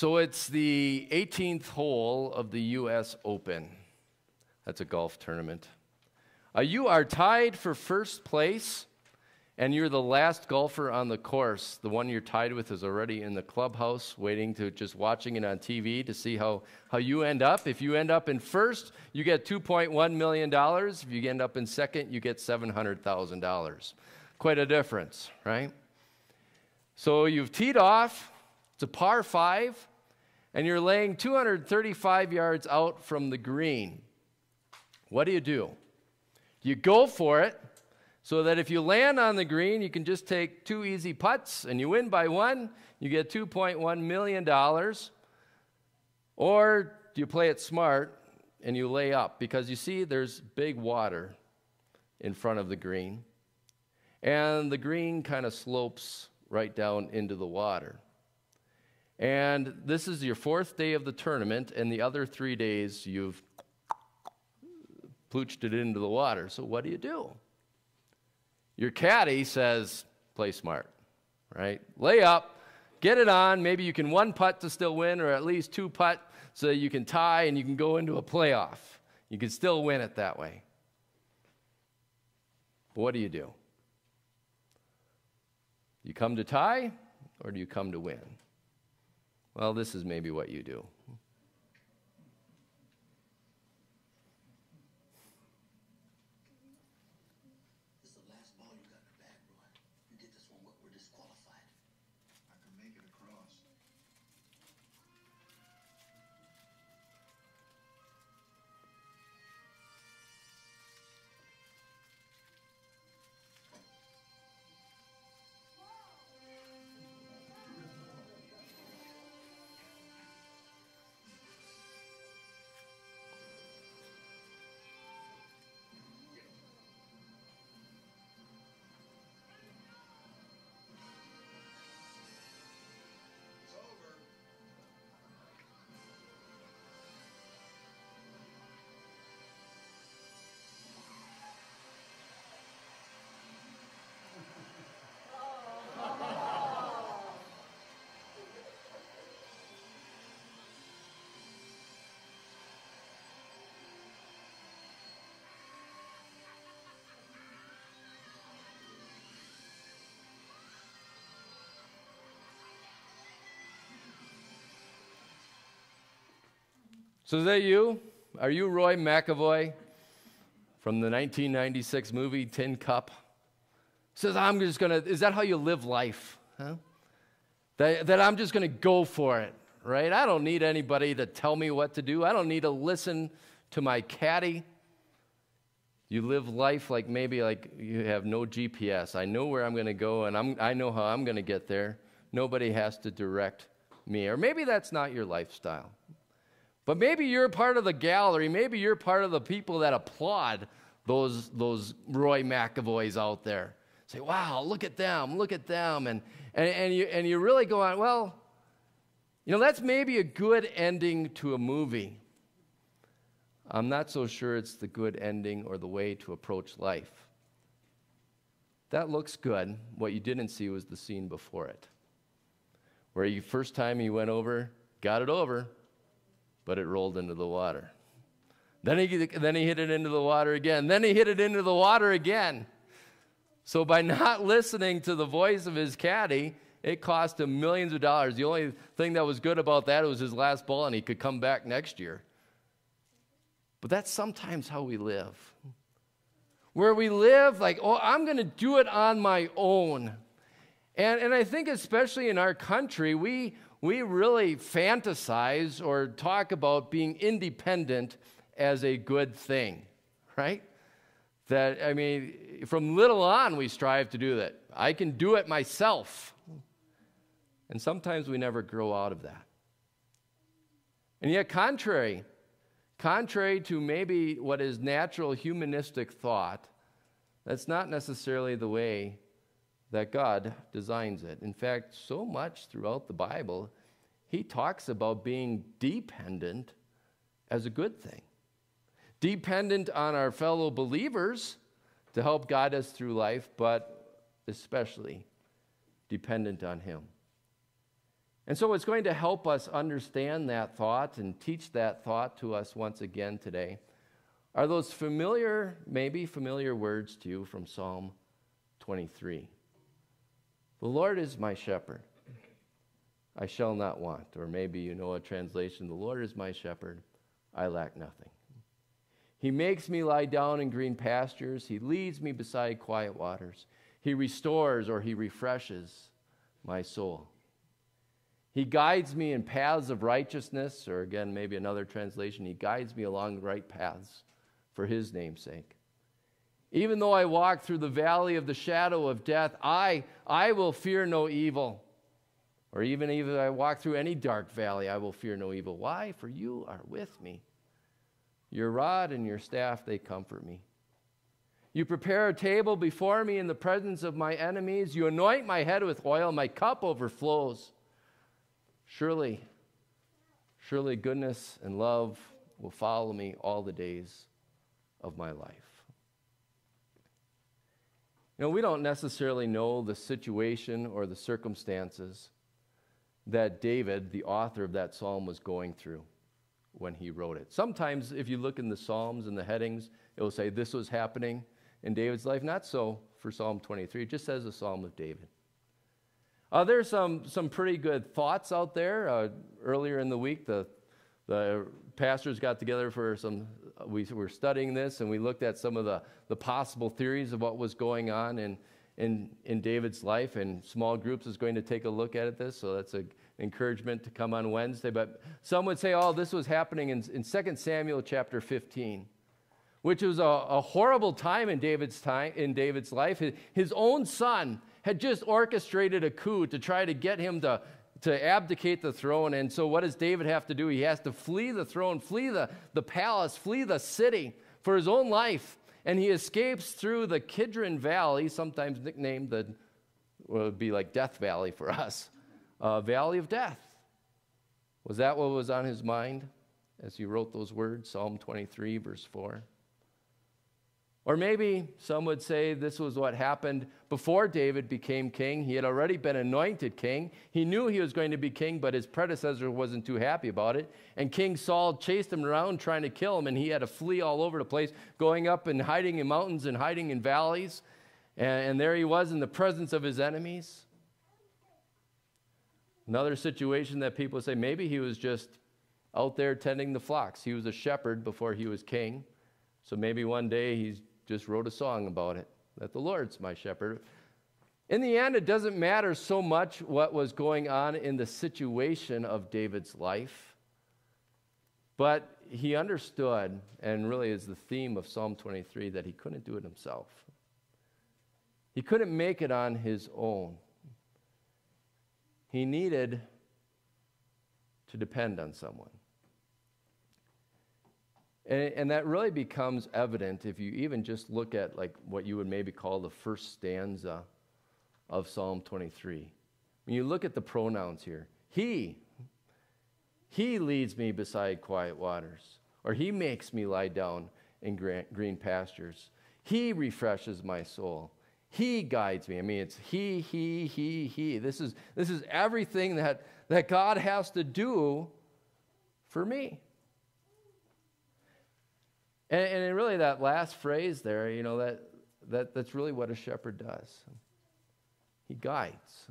So it's the 18th hole of the U.S. Open. That's a golf tournament. Uh, you are tied for first place, and you're the last golfer on the course. The one you're tied with is already in the clubhouse, waiting to just watching it on TV to see how, how you end up. If you end up in first, you get $2.1 million. If you end up in second, you get $700,000. Quite a difference, right? So you've teed off, it's a par five, and you're laying 235 yards out from the green. What do you do? You go for it so that if you land on the green, you can just take two easy putts and you win by one, you get $2.1 million. Or do you play it smart and you lay up? Because you see, there's big water in front of the green, and the green kind of slopes right down into the water. And this is your fourth day of the tournament, and the other three days you've plooched it into the water. So what do you do? Your caddy says, play smart, right? Lay up, get it on. Maybe you can one putt to still win, or at least two putt so you can tie and you can go into a playoff. You can still win it that way. But what do you do? You come to tie, or do you come to win? Well, this is maybe what you do. So is that you? Are you Roy McAvoy from the 1996 movie Tin Cup? Says, I'm just gonna, is that how you live life? Huh? That, that I'm just gonna go for it, right? I don't need anybody to tell me what to do. I don't need to listen to my caddy. You live life like maybe like you have no GPS. I know where I'm going to go and I'm, I know how I'm going to get there. Nobody has to direct me. Or maybe that's not your lifestyle. But maybe you're part of the gallery. Maybe you're part of the people that applaud those, those Roy McAvoys out there. Say, wow, look at them, look at them. And, and, and, you, and you really go on, well, you know, that's maybe a good ending to a movie. I'm not so sure it's the good ending or the way to approach life. That looks good. What you didn't see was the scene before it. Where you first time you went over, got it over, but it rolled into the water. Then he, then he hit it into the water again. Then he hit it into the water again. So by not listening to the voice of his caddy, it cost him millions of dollars. The only thing that was good about that was his last ball, and he could come back next year. But that's sometimes how we live. Where we live like, oh, I'm going to do it on my own. And, and I think, especially in our country, we, we really fantasize or talk about being independent as a good thing, right? That, I mean, from little on, we strive to do that. I can do it myself. And sometimes we never grow out of that. And yet, contrary, contrary to maybe what is natural humanistic thought, that's not necessarily the way that God designs it. In fact, so much throughout the Bible, he talks about being dependent as a good thing. Dependent on our fellow believers to help guide us through life, but especially dependent on Him. And so it's going to help us understand that thought and teach that thought to us once again today. Are those familiar, maybe familiar words to you from Psalm 23? The Lord is my shepherd. I shall not want. Or maybe you know a translation The Lord is my shepherd. I lack nothing. He makes me lie down in green pastures. He leads me beside quiet waters. He restores or he refreshes my soul. He guides me in paths of righteousness, or again, maybe another translation, He guides me along the right paths for His name's sake. Even though I walk through the valley of the shadow of death, I, I will fear no evil. Or even if I walk through any dark valley, I will fear no evil. Why? For you are with me. Your rod and your staff, they comfort me. You prepare a table before me in the presence of my enemies. You anoint my head with oil. My cup overflows. Surely, surely goodness and love will follow me all the days of my life. You know, we don't necessarily know the situation or the circumstances that David, the author of that psalm, was going through when he wrote it. Sometimes, if you look in the Psalms and the headings, it will say this was happening in David's life. Not so for Psalm 23, it just says a Psalm of David. Uh, there's some, some pretty good thoughts out there. Uh, earlier in the week, the, the pastors got together for some, we were studying this and we looked at some of the, the possible theories of what was going on in, in, in David's life. And small groups is going to take a look at this, so that's an encouragement to come on Wednesday. But some would say, oh, this was happening in, in 2 Samuel chapter 15 which was a, a, horrible time in David's time in David's life. His, his own son had just orchestrated a coup to try to get him to, to abdicate the throne. And so, what does David have to do? He has to flee the throne, flee the, the palace, flee the city for his own life. And he escapes through the Kidron Valley, sometimes nicknamed the, would be like Death Valley for us, uh, Valley of Death. Was that what was on his mind as he wrote those words? Psalm 23, verse 4. Or maybe some would say this was what happened before David became king. He had already been anointed king. He knew he was going to be king, but his predecessor wasn't too happy about it. And King Saul chased him around trying to kill him, and he had to flee all over the place, going up and hiding in mountains and hiding in valleys. And, and there he was in the presence of his enemies. Another situation that people say maybe he was just out there tending the flocks. He was a shepherd before he was king. So maybe one day he's just wrote a song about it that the Lord's my shepherd. In the end, it doesn't matter so much what was going on in the situation of David's life, but he understood, and really is the theme of Psalm 23, that he couldn't do it himself. He couldn't make it on his own. He needed to depend on someone. And, and that really becomes evident if you even just look at like what you would maybe call the first stanza of Psalm 23. When you look at the pronouns here, he, he leads me beside quiet waters, or he makes me lie down in green pastures. He refreshes my soul. He guides me. I mean, it's he, he, he, he. This is, this is everything that, that God has to do for me. And, and really, that last phrase there, you know, that, that, that's really what a shepherd does. He guides.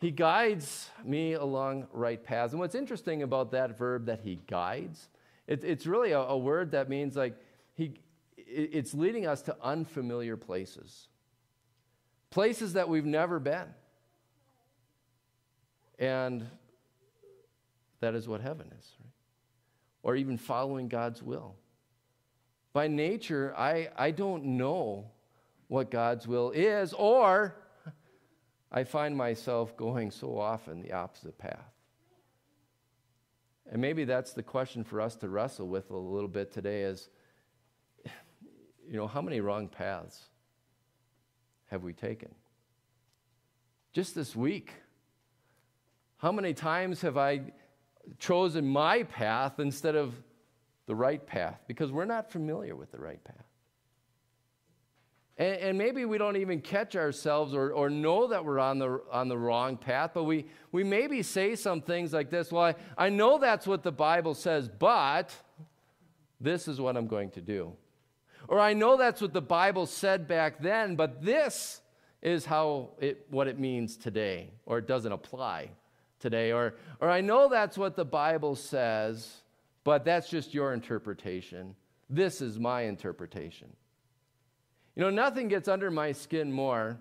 He guides me along right paths. And what's interesting about that verb that he guides, it, it's really a, a, word that means like he, it's leading us to unfamiliar places, places that we've never been. And that is what heaven is? Or even following God's will. By nature, I, I don't know what God's will is, or I find myself going so often the opposite path. And maybe that's the question for us to wrestle with a little bit today is, you know, how many wrong paths have we taken? Just this week, how many times have I chosen my path instead of the right path because we're not familiar with the right path. And, and, maybe we don't even catch ourselves or, or know that we're on the, on the wrong path, but we, we maybe say some things like this Well, I, I know that's what the Bible says, but this is what I'm going to do. Or I know that's what the Bible said back then, but this is how it, what it means today, or it doesn't apply today. Or, or I know that's what the Bible says, but that's just your interpretation. This is my interpretation. You know, nothing gets under my skin more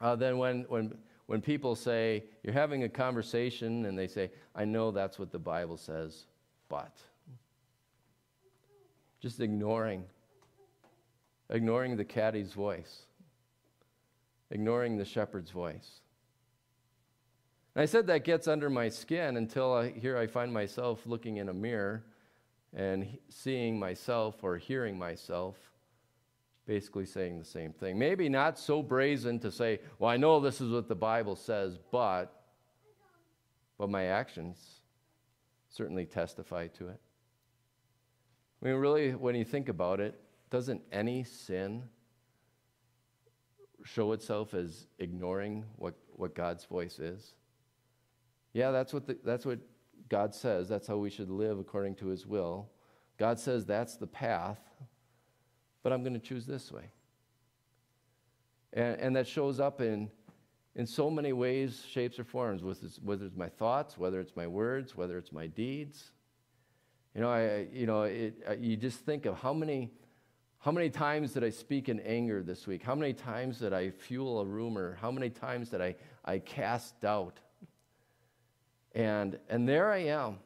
uh, than when, when, when people say, you're having a conversation and they say, I know that's what the Bible says, but. Just ignoring, ignoring the caddy's voice, ignoring the shepherd's voice. And I said that gets under my skin until I, here I find myself looking in a mirror and seeing myself or hearing myself basically saying the same thing. Maybe not so brazen to say, well, I know this is what the Bible says, but, but my actions certainly testify to it. I mean, really, when you think about it, doesn't any sin show itself as ignoring what, what God's voice is? Yeah, that's what, the, that's what God says. That's how we should live according to his will. God says that's the path but I'm going to choose this way. And, and that shows up in, in so many ways, shapes, or forms, whether it's my thoughts, whether it's my words, whether it's my deeds. You know, I, you know, it, you just think of how many, how many times did I speak in anger this week? How many times did I fuel a rumor? How many times did I, I cast doubt? And, and there I am,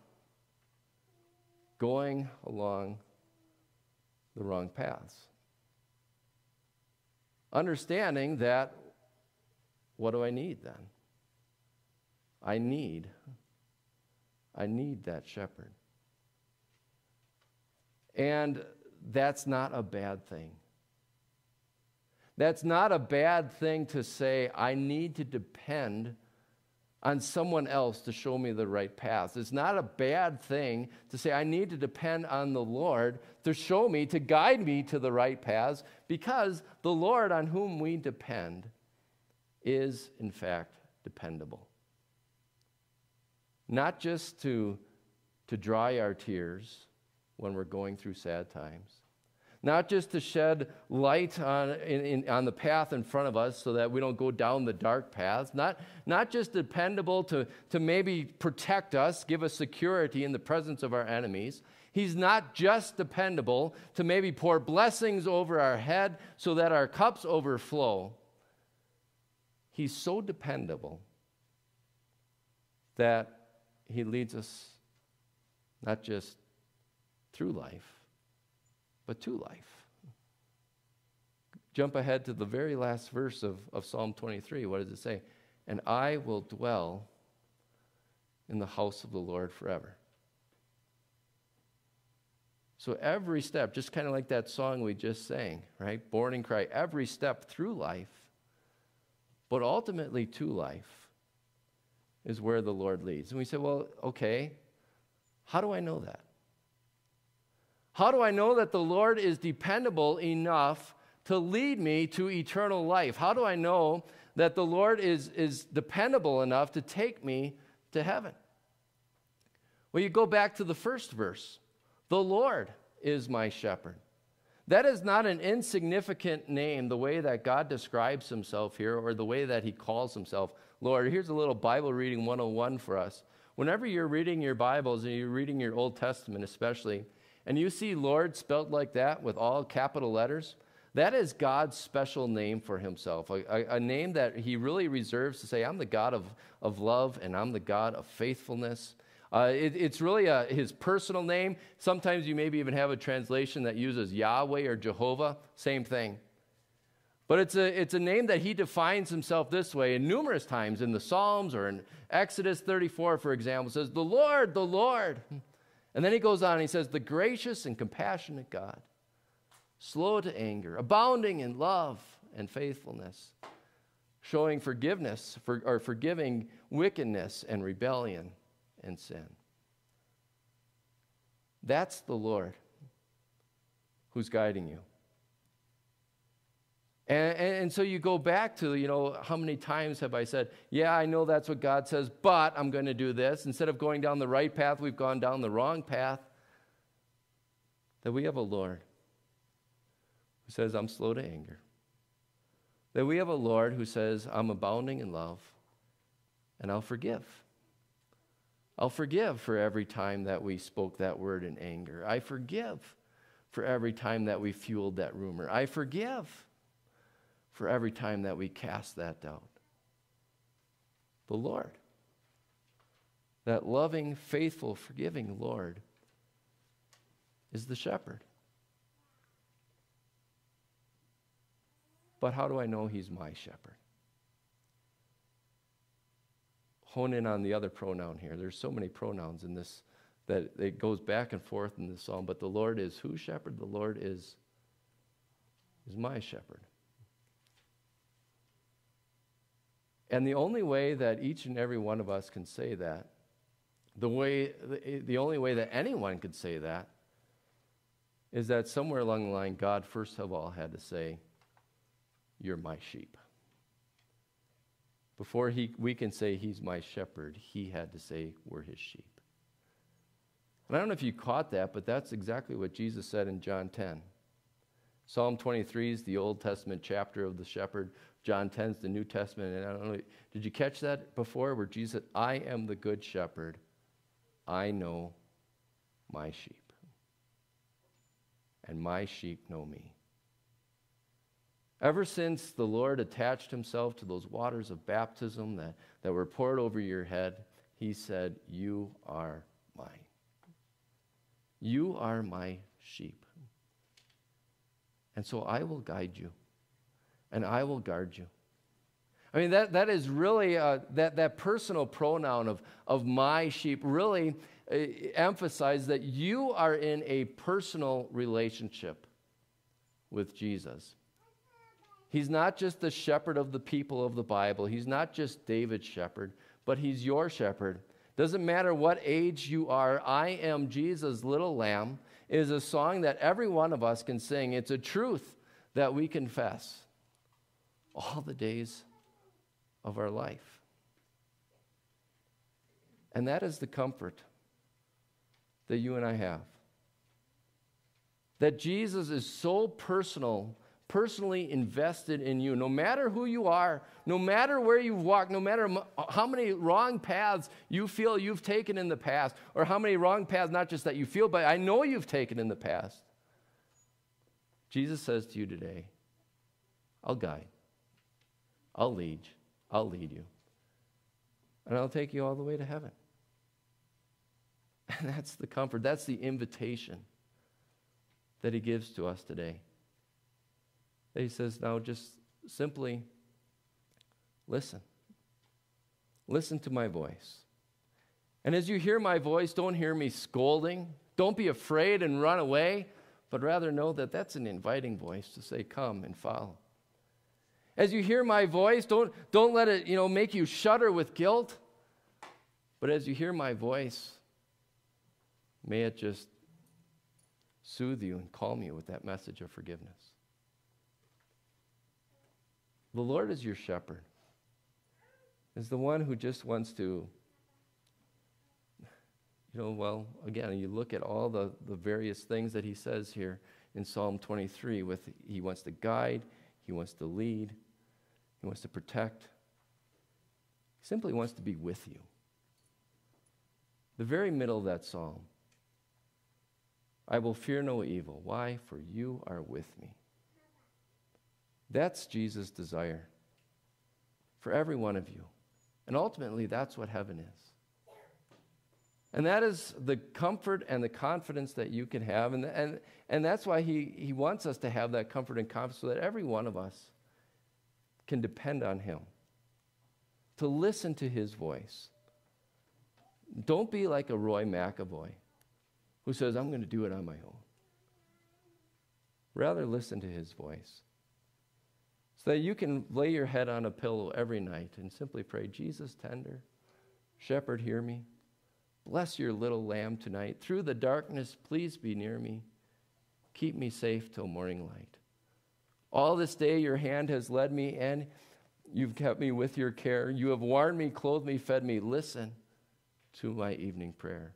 going along the wrong paths understanding that what do I need then? I need I need that shepherd. And that's not a bad thing. That's not a bad thing to say, I need to depend on someone else to show me the right path. It's not a bad thing to say, I need to depend on the Lord to show me, to guide me to the right paths, because the Lord on whom we depend is, in fact, dependable. Not just to, to dry our tears when we're going through sad times, not just to shed light on, in, in, on the path in front of us so that we don't go down the dark paths, not, not just dependable to, to maybe protect us, give us security in the presence of our enemies. He's not just dependable to maybe pour blessings over our head so that our cups overflow. He's so dependable that he leads us not just through life, but to life. Jump ahead to the very last verse of, of Psalm 23. What does it say? And I will dwell in the house of the Lord forever. So every step, just kind of like that song we just sang, right? Born in Christ, every step through life, but ultimately to life, is where the Lord leads. And we say, well, okay, how do I know that? How do I know that the Lord is dependable enough to lead me to eternal life? How do I know that the Lord is, is dependable enough to take me to heaven? Well, you go back to the first verse The Lord is my shepherd. That is not an insignificant name, the way that God describes himself here or the way that he calls himself Lord. Here's a little Bible reading 101 for us. Whenever you're reading your Bibles and you're reading your Old Testament, especially, and you see Lord spelled like that with all capital letters, that is God's special name for himself, a, a, a, name that he really reserves to say, I'm the God of, of love and I'm the God of faithfulness. Uh, it, it's really a, his personal name. Sometimes you maybe even have a translation that uses Yahweh or Jehovah, same thing. But it's a, it's a name that he defines himself this way, and numerous times in the Psalms or in Exodus 34, for example, says, The Lord, the Lord. And then he goes on he says, The gracious and compassionate God, slow to anger, abounding in love and faithfulness, showing forgiveness for, or forgiving wickedness and rebellion and sin. That's the Lord who's guiding you. And, and, so you go back to, you know, how many times have I said, yeah, I know that's what God says, but I'm going to do this. Instead of going down the right path, we've gone down the wrong path. That we have a Lord who says, I'm slow to anger. That we have a Lord who says, I'm abounding in love and I'll forgive. I'll forgive for every time that we spoke that word in anger. I forgive for every time that we fueled that rumor. I forgive for every time that we cast that doubt. The Lord, that loving, faithful, forgiving Lord, is the shepherd. But how do I know he's my shepherd? Hone in on the other pronoun here. There's so many pronouns in this that it goes back and forth in this psalm. But the Lord is whose shepherd? The Lord is, is my shepherd. And the only way that each and every one of us can say that, the, way, the, only way that anyone could say that, is that somewhere along the line, God first of all had to say, You're my sheep. Before he, we can say he's my shepherd, he had to say we're his sheep. And I don't know if you caught that, but that's exactly what Jesus said in John 10. Psalm 23 is the Old Testament chapter of the shepherd. John 10 is the New Testament. And I don't know, did you catch that before where Jesus I am the good shepherd. I know my sheep. And my sheep know me. Ever since the Lord attached himself to those waters of baptism that, that were poured over your head, he said, You are mine. You are my sheep. And so I will guide you and I will guard you. I mean, that, that is really, uh, that, that personal pronoun of, of my sheep really uh, emphasizes that you are in a personal relationship with Jesus. He's not just the shepherd of the people of the Bible, he's not just David's shepherd, but he's your shepherd. Doesn't matter what age you are, I am Jesus' little lamb is a song that every one of us can sing. It's a truth that we confess all the days of our life. And that is the comfort that you and I have. That Jesus is so personal, personally invested in you. No matter who you are, no matter where you walk, no matter how many wrong paths you feel you've taken in the past, or how many wrong paths, not just that you feel, but I know you've taken in the past. Jesus says to you today, I'll guide. I'll lead. You. I'll lead you. And I'll take you all the way to heaven. And that's the comfort, that's the invitation that he gives to us today. That he says, now just simply listen. Listen to my voice. And as you hear my voice, don't hear me scolding. Don't be afraid and run away, but rather know that that's an inviting voice to say, Come and follow. As you hear my voice, don't, don't let it you know, make you shudder with guilt. But as you hear my voice, may it just soothe you and calm you with that message of forgiveness. The Lord is your shepherd, is the one who just wants to, you know, well, again, you look at all the, the various things that he says here in Psalm 23 with he wants to guide, he wants to lead, he wants to protect. He simply wants to be with you. The very middle of that psalm I will fear no evil. Why? For you are with me. That's Jesus' desire for every one of you. And ultimately, that's what heaven is. And that is the comfort and the confidence that you can have. And, and, and that's why he, he wants us to have that comfort and confidence so that every one of us can depend on Him, to listen to His voice. Don't be like a Roy McAvoy who says, I'm going to do it on my own. Rather, listen to His voice so that you can lay your head on a pillow every night and simply pray, Jesus, tender, shepherd, hear me. Bless your little lamb tonight. Through the darkness, please be near me. Keep me safe till morning light. All this day your hand has led me, and you've kept me with your care. You have warmed me, clothed me, fed me. Listen to my evening prayer.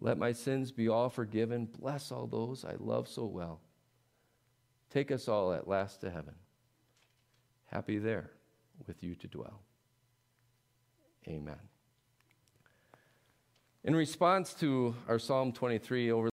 Let my sins be all forgiven. Bless all those I love so well. Take us all at last to heaven. Happy there with you to dwell. Amen. In response to our Psalm 23 over